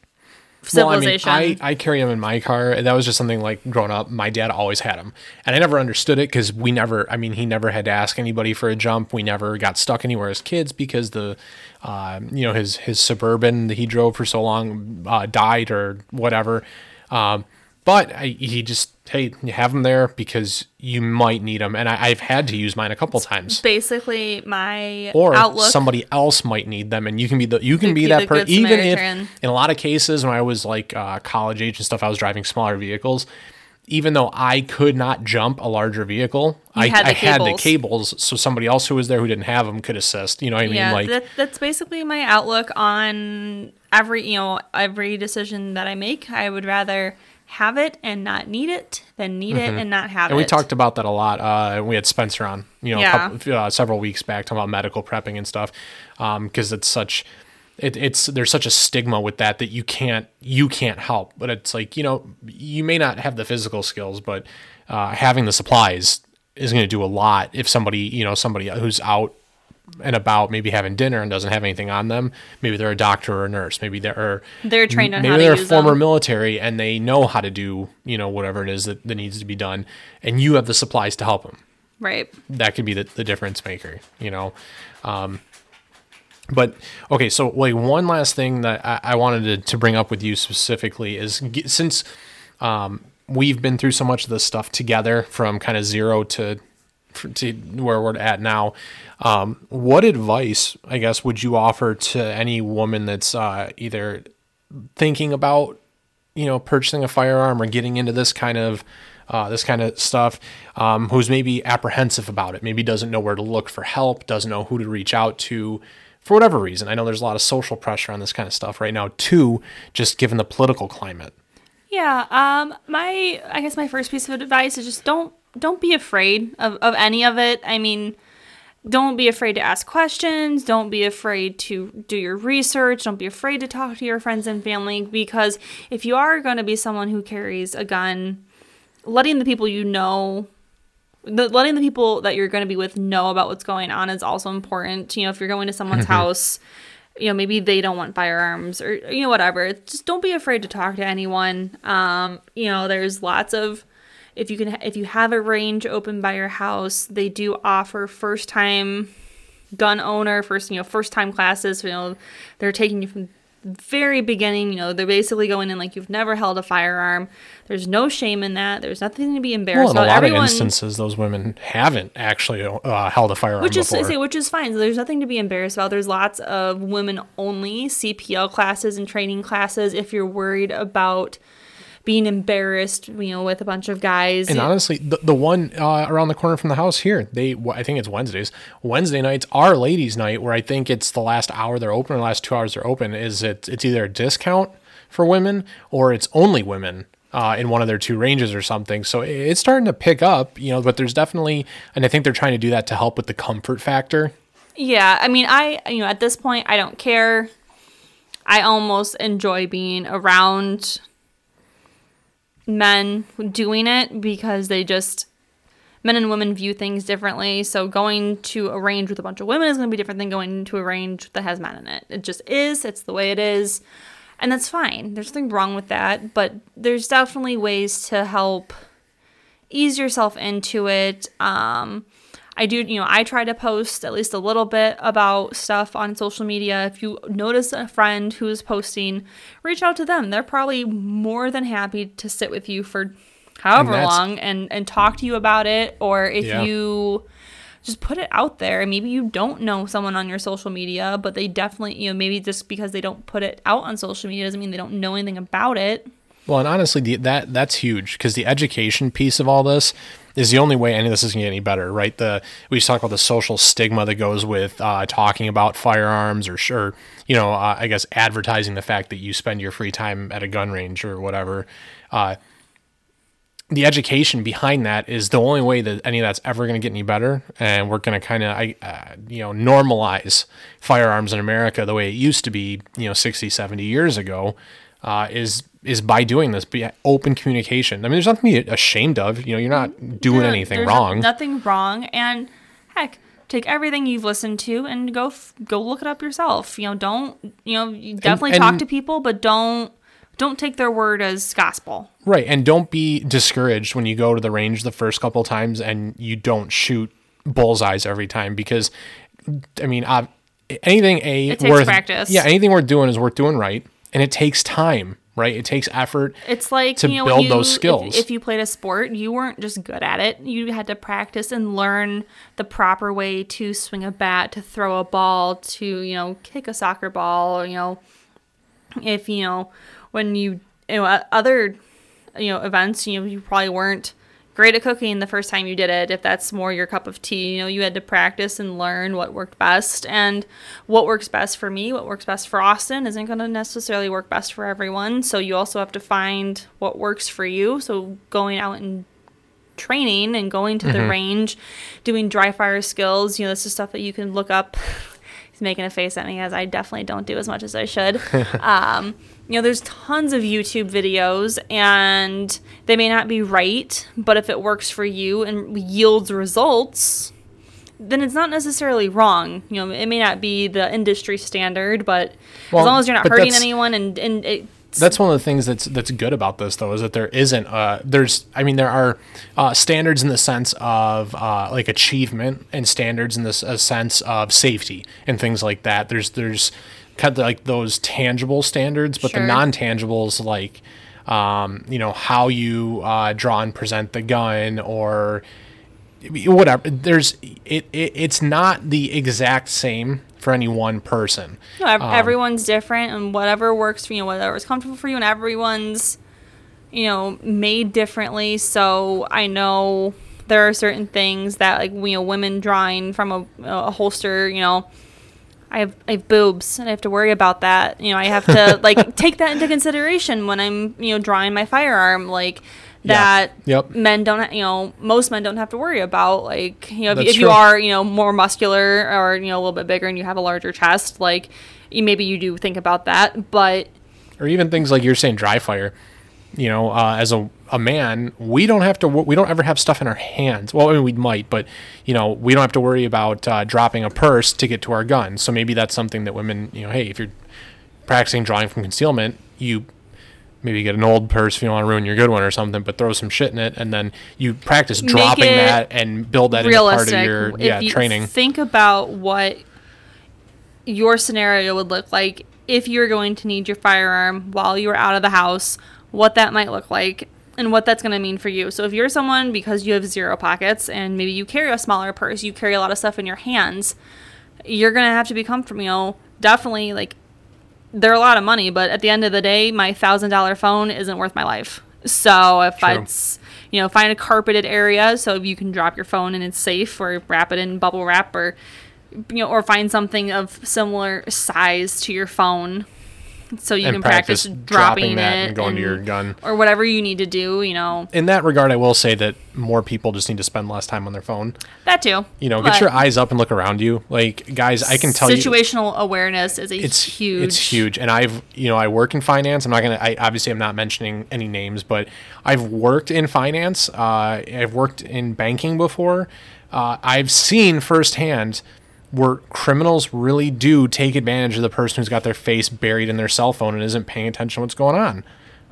civilization Well, I, mean, I, I carry them in my car. That was just something like growing up. My dad always had them, and I never understood it because we never. I mean, he never had to ask anybody for a jump. We never got stuck anywhere as kids because the, uh, you know, his his suburban that he drove for so long uh, died or whatever. Um, but I, he just hey, you have them there because you might need them, and I, I've had to use mine a couple times. Basically, my Or outlook. somebody else might need them, and you can be the you can be be that person. Even if in a lot of cases when I was like uh, college age and stuff, I was driving smaller vehicles. Even though I could not jump a larger vehicle, I had the I had the cables. cables, so somebody else who was there who didn't have them could assist. You know what I mean? yeah, like that, that's basically my outlook on every you know every decision that I make. I would rather have it and not need it than need it and not have Mm-hmm. And we talked about that a lot. Uh, we had Spencer on, you know, a Yeah. couple, uh, several weeks back talking about medical prepping and stuff, because it's such, it, it's there's such a stigma with that that you can't you can't help. But it's like you know you may not have the physical skills, but uh, having the supplies is going to do a lot. If somebody you know somebody who's out and about maybe having dinner and doesn't have anything on them, maybe they're a doctor or a nurse, maybe they're They're trained on maybe they're use former them. military and they know how to do you know whatever it is that, that needs to be done and you have the supplies to help them right. that could be the, the difference maker you know um, but okay so like one last thing that i, I wanted to, to bring up with you specifically is since um, we've been through so much of this stuff together from kind of zero to to where we're at now um, what advice i guess would you offer to any woman that's uh, either thinking about you know purchasing a firearm or getting into this kind of uh, this kind of stuff um, who's maybe apprehensive about it maybe doesn't know where to look for help doesn't know who to reach out to for whatever reason i know there's a lot of social pressure on this kind of stuff right now too just given the political climate Yeah. Um. My. I guess my first piece of advice is just don't don't be afraid of of any of it. I mean, don't be afraid to ask questions. Don't be afraid to do your research. Don't be afraid to talk to your friends and family because if you are going to be someone who carries a gun, letting the people you know the, letting the people that you're going to be with know about what's going on is also important. You know, if you're going to someone's house, you know, maybe they don't want firearms or, you know, whatever. Just don't be afraid to talk to anyone. Um, you know, there's lots of, if you can, if you have a range open by your house, they do offer first time gun owner, first, you know, first time classes. You know, they're taking you from very beginning. You know, they're basically going in like you've never held a firearm. There's no shame in that. There's nothing to be embarrassed well in a about. lot Everyone, of instances those women haven't actually uh, held a firearm which is say, which is fine. So there's nothing to be embarrassed about. There's lots of women only CPL classes and training classes if you're worried about being embarrassed, you know, with a bunch of guys. And honestly, the, the one uh, around the corner from the house here, they I think it's Wednesdays. Wednesday nights are ladies' night, where I think it's the last hour they're open, or the last two hours they're open. Is it? It's either a discount for women or it's only women uh, in one of their two ranges or something. So it's starting to pick up, you know. But there's definitely, and I think they're trying to do that to help with the comfort factor. Yeah, I mean, I you know at this point I don't care. I almost enjoy being around men doing it because they just men and women view things differently. So going to a range with a bunch of women is going to be different than going to a range that has men in it. It just is. It's the way it is. And that's fine. There's nothing wrong with that, but there's definitely ways to help ease yourself into it. Um, I do, you know, I try to post at least a little bit about stuff on social media. If you notice a friend who's posting, reach out to them. They're probably more than happy to sit with you for however And long and and talk to you about it. Or if Yeah. you just put it out there. Maybe you don't know someone on your social media, but they definitely, you know, maybe just because they don't put it out on social media doesn't mean they don't know anything about it. Well, and honestly, the, that that's huge because the education piece of all this is the only way any of this is going to get any better, right? The we just talk about the social stigma that goes with uh, talking about firearms or sure, you know, uh, I guess advertising the fact that you spend your free time at a gun range or whatever. Uh, the education behind that is the only way that any of that's ever going to get any better, and we're going to kind of, uh, you know, normalize firearms in America the way it used to be, you know, 60, 70 years ago. Uh, is is by doing this, be open communication. I mean, there's nothing to be ashamed of. You know, you're not doing Yeah, anything wrong. Nothing wrong, and heck, take everything you've listened to and go f- go look it up yourself. You know, don't you know? You definitely talk and- to people, but don't don't take their word as gospel. Right, and don't be discouraged when you go to the range the first couple times and you don't shoot bullseyes every time because, I mean, uh, anything a It takes worth practice. Yeah, anything worth doing is worth doing right, and it takes time. Right? It takes effort. It's like to you know, build you, those skills. If, you played a sport, you weren't just good at it. You had to practice and learn the proper way to swing a bat, to throw a ball, to you know, kick a soccer ball. Or, you know, if you know when you you know other you know events, you know, you probably weren't great at cooking the first time you did it if that's more your cup of tea you know you had to practice and learn what worked best. And what works best for me what works best for austin isn't going to necessarily work best for everyone. So you also have to find what works for you. So going out and training and going to the mm-hmm. range doing dry fire skills you know this is stuff that you can look up he's making a face at me as i definitely don't do as much as i should. Um, you know there's tons of youtube videos and they may not be right but if it works for you and yields results then it's not necessarily wrong. You know it may not be the industry standard but Well, as long as you're not hurting anyone and and it That's one of the things that's that's good about this though is that there isn't uh there's I mean there are uh, standards in the sense of uh, like achievement and standards in this a sense of safety and things like that. There's there's kind of like those tangible standards, but Sure. the non-tangibles like um, you know how you uh, draw and present the gun or whatever. There's it, it it's not the exact same for any one person. No, ev- um, everyone's different, and whatever works for you, whatever is comfortable for you, and everyone's, you know, made differently. So I know there are certain things that, like, you know, women drawing from a, a holster, you know, I have I have boobs, and I have to worry about that. You know, I have to like take that into consideration when I'm, you know, drawing my firearm, like. Yeah. That Yep. men don't, you know, most men don't have to worry about. Like, you know, if, if you are, you know, more muscular or you know a little bit bigger and you have a larger chest, like, maybe you do think about that. But or even things like you're saying dry fire you know uh, as a, a man we don't have to we don't ever have stuff in our hands well I mean, we might but you know we don't have to worry about uh, dropping a purse to get to our gun so maybe that's something that women you know hey if you're practicing drawing from concealment you maybe get an old purse if you don't want to ruin your good one or something but throw some shit in it and then you practice Make dropping that and build that into part of your if yeah you training Think about what your scenario would look like if you were going to need your firearm while you were out of the house, what that might look like, and what that's going to mean for you. So if you're someone because you have zero pockets and maybe you carry a smaller purse, you carry a lot of stuff in your hands, you're going to have to be comfortable. You know, definitely like they're a lot of money, but at the end of the day, my thousand dollar phone isn't worth my life. So if True. it's you know find a carpeted area so you can drop your phone and it's safe, or wrap it in bubble wrap, or you know, or find something of similar size to your phone, so you can practice, practice dropping, that it and going to your gun or whatever you need to do. You know in that regard i will say that more people just need to spend less time on their phone that too. you know, get your eyes up and look around you. Like, guys, I can tell you, situational awareness is a it's huge. It's huge, and I've, you know, I work in finance. I'm not gonna. I obviously I'm not mentioning any names, but I've worked in finance. Uh, I've worked in banking before. Uh, I've seen firsthand where criminals really do take advantage of the person who's got their face buried in their cell phone and isn't paying attention to what's going on.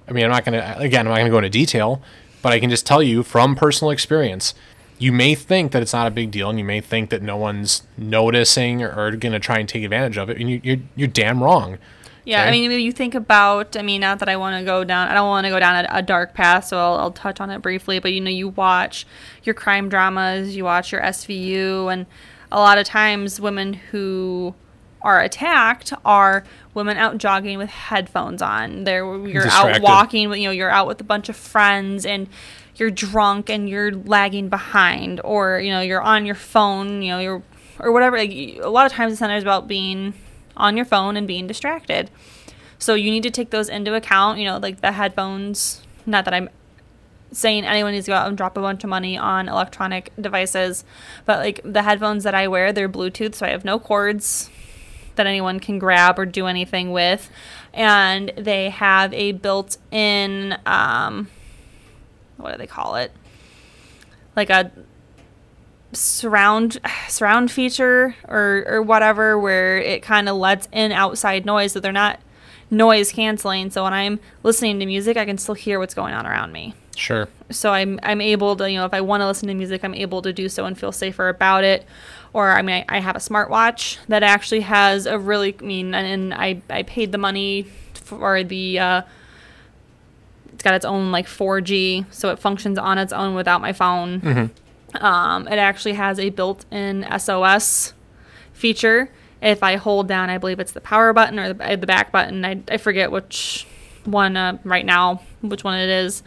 I mean, I'm not gonna. Again, I'm not gonna go into detail, but I can just tell you from personal experience you may think that it's not a big deal and you may think that no one's noticing or, or going to try and take advantage of it and you, you're, you're damn wrong Yeah, I mean, you think about. I mean, not that I want to go down. I don't want to go down a, a dark path, so I'll, I'll touch on it briefly. But you know, you watch your crime dramas, you watch your SVU, and a lot of times women who are attacked are women out jogging with headphones on. They're you're out walking, you know, you're out with a bunch of friends and you're drunk and you're lagging behind, or you know, you're on your phone, you know, you're or whatever. Like a lot of times, the center is about being on your phone and being distracted. So you need to take those into account. You know, like the headphones. Not that I'm saying anyone needs to go out and drop a bunch of money on electronic devices, but like the headphones that I wear, they're Bluetooth, so I have no cords that anyone can grab or do anything with, and they have a built-in um, what do they call it? Like a surround surround feature or or whatever where it kind of lets in outside noise so they're not noise canceling. So when i'm listening to music i can still hear what's going on around me sure so i'm i'm able to you know if i want to listen to music i'm able to do so and feel safer about it or i mean i, I have a smartwatch that actually has a really I mean and, and i i paid the money for the uh it's got its own like 4G, so it functions on its own without my phone. Um, it actually has a built-in SOS feature. If I hold down, I believe it's the power button or the, the back button. I, I forget which one uh, right now, which one it is.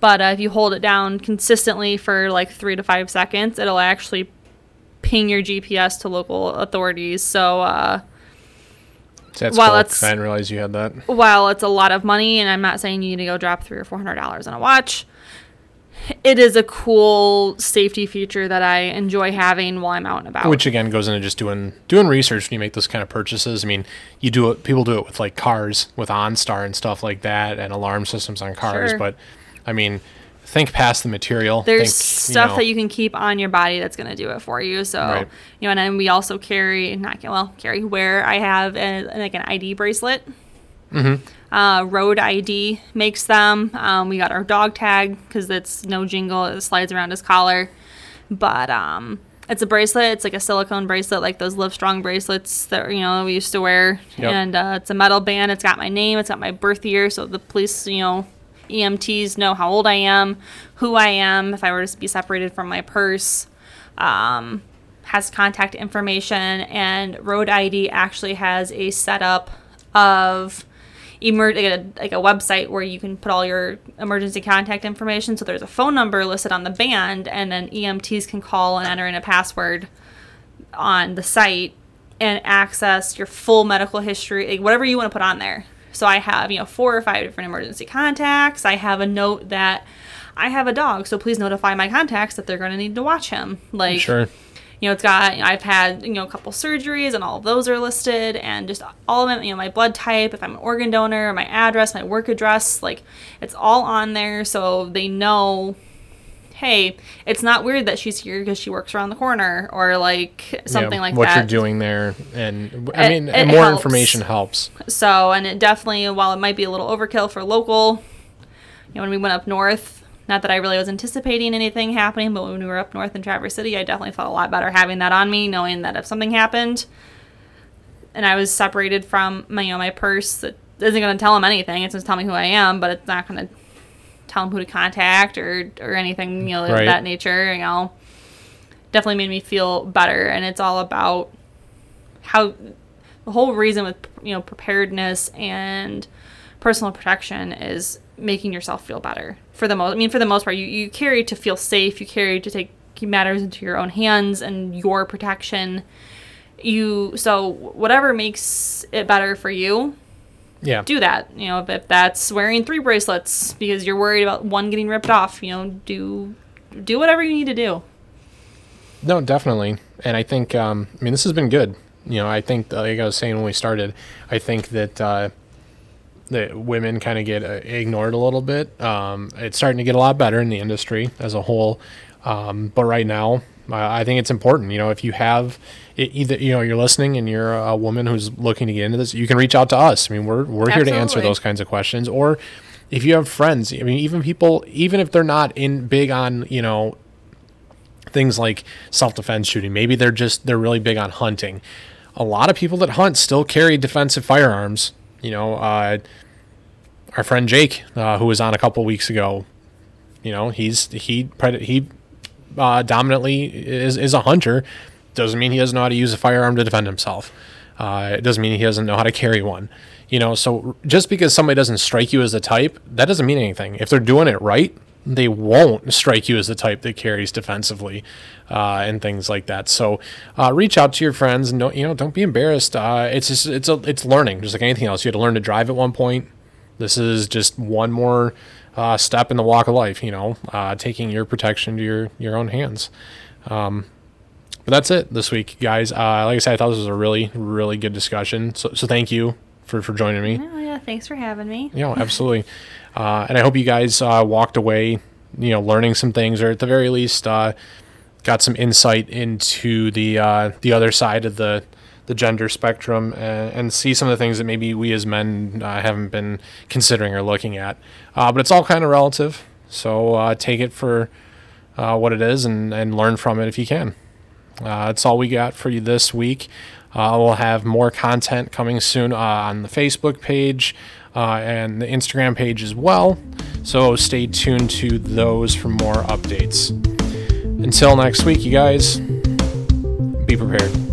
But uh, if you hold it down consistently for like three to five seconds, it'll actually ping your GPS to local authorities. So uh, That's Well, cool. it's- I didn't realize you had that. while it's a lot of money, and I'm not saying you need to go drop three or four hundred dollars on a watch, it is a cool safety feature that I enjoy having while I'm out and about. Which again goes into just doing doing research when you make those kind of purchases. I mean, you do it. People do it with like cars, with OnStar and stuff like that, and alarm systems on cars. Sure. But I mean, think past the material. There's think, stuff know, that you can keep on your body that's going to do it for you. So, Right. you know, and then we also carry, not well, carry, where I have a, like an ID bracelet. Mm-hmm. Uh, Road ID makes them. Um, we got our dog tag because it's no jingle. It slides around his collar. But um, it's a bracelet. It's like a silicone bracelet, like those Live Strong bracelets that you know we used to wear. Yep. And uh, it's a metal band. It's got my name. It's got my birth year, so the police, you know, EMTs know how old I am, who I am. If I were to be separated from my purse, um, has contact information, and Road ID actually has a setup of emer- like, a, like a website where you can put all your emergency contact information. So there's a phone number listed on the band, and then EMTs can call and enter in a password on the site and access your full medical history, like whatever you want to put on there. So I have, you know, four or five different emergency contacts. I have a note that I have a dog, so please notify my contacts that they're going to need to watch him. Like, Sure. You know, it's got, I've had, you know, a couple surgeries and all of those are listed and just all of them, you know, my blood type, if I'm an organ donor, my address, my work address, like it's all on there so they know, hey, it's not weird that she's here because she works around the corner or like something Yeah, like what that. What you're doing there, and I It- mean, it more helps. information helps. So, and it definitely, while it might be a little overkill for local, you know, when we went up north, not that I really was anticipating anything happening, but when we were up north in Traverse City, I definitely felt a lot better having that on me, knowing that if something happened and I was separated from my, you know, my purse, that isn't going to tell them anything. It's just tell me who I am, but it's not going to tell them who to contact or, or anything, you know, Right. of that nature, you know. Definitely made me feel better. And it's all about how the whole reason with you know preparedness and personal protection is making yourself feel better for the most i mean for the most part you, you carry to feel safe you carry to take matters into your own hands and your protection you so whatever makes it better for you Yeah. do that you know if, if that's wearing three bracelets because you're worried about one getting ripped off you know do do whatever you need to do No, definitely. And I think, um, I mean, this has been good. You know, I think, like I was saying when we started, I think that uh, that women kind of get uh, ignored a little bit. Um, it's starting to get a lot better in the industry as a whole. Um, but right now, I think it's important. You know, if you have it, either, you know, you're listening and you're a woman who's looking to get into this, you can reach out to us. I mean, we're we're here to answer those kinds of questions. Or if you have friends, I mean, even people, even if they're not in big on, you know, things like self-defense shooting maybe they're just they're really big on hunting a lot of people that hunt still carry defensive firearms you know uh, our friend jake uh, who was on a couple weeks ago you know he's he he uh, dominantly is, is a hunter doesn't mean he doesn't know how to use a firearm to defend himself uh, it doesn't mean he doesn't know how to carry one you know so just because somebody doesn't strike you as a type that doesn't mean anything if they're doing it right they won't strike you as the type that carries defensively uh, and things like that. So uh, reach out to your friends and don't you know don't be embarrassed. Uh, it's just it's a, it's learning just like anything else. You had to learn to drive at one point. This is just one more uh, step in the walk of life. You know, uh, taking your protection to your your own hands. Um, but that's it this week, guys. Uh, like I said, I thought this was a really really good discussion. So so thank you for for joining me. oh yeah thanks for having me Yeah, absolutely. Uh, and I hope you guys uh, walked away, you know, learning some things, or at the very least, uh, got some insight into the uh, the other side of the the gender spectrum, and, and see some of the things that maybe we as men uh, haven't been considering or looking at. Uh, but it's all kind of relative, so uh, take it for uh, what it is, and and learn from it if you can. Uh, that's all we got for you this week. Uh, we'll have more content coming soon uh, on the Facebook page uh, and the Instagram page as well. So stay tuned to those for more updates. Until next week, you guys, be prepared.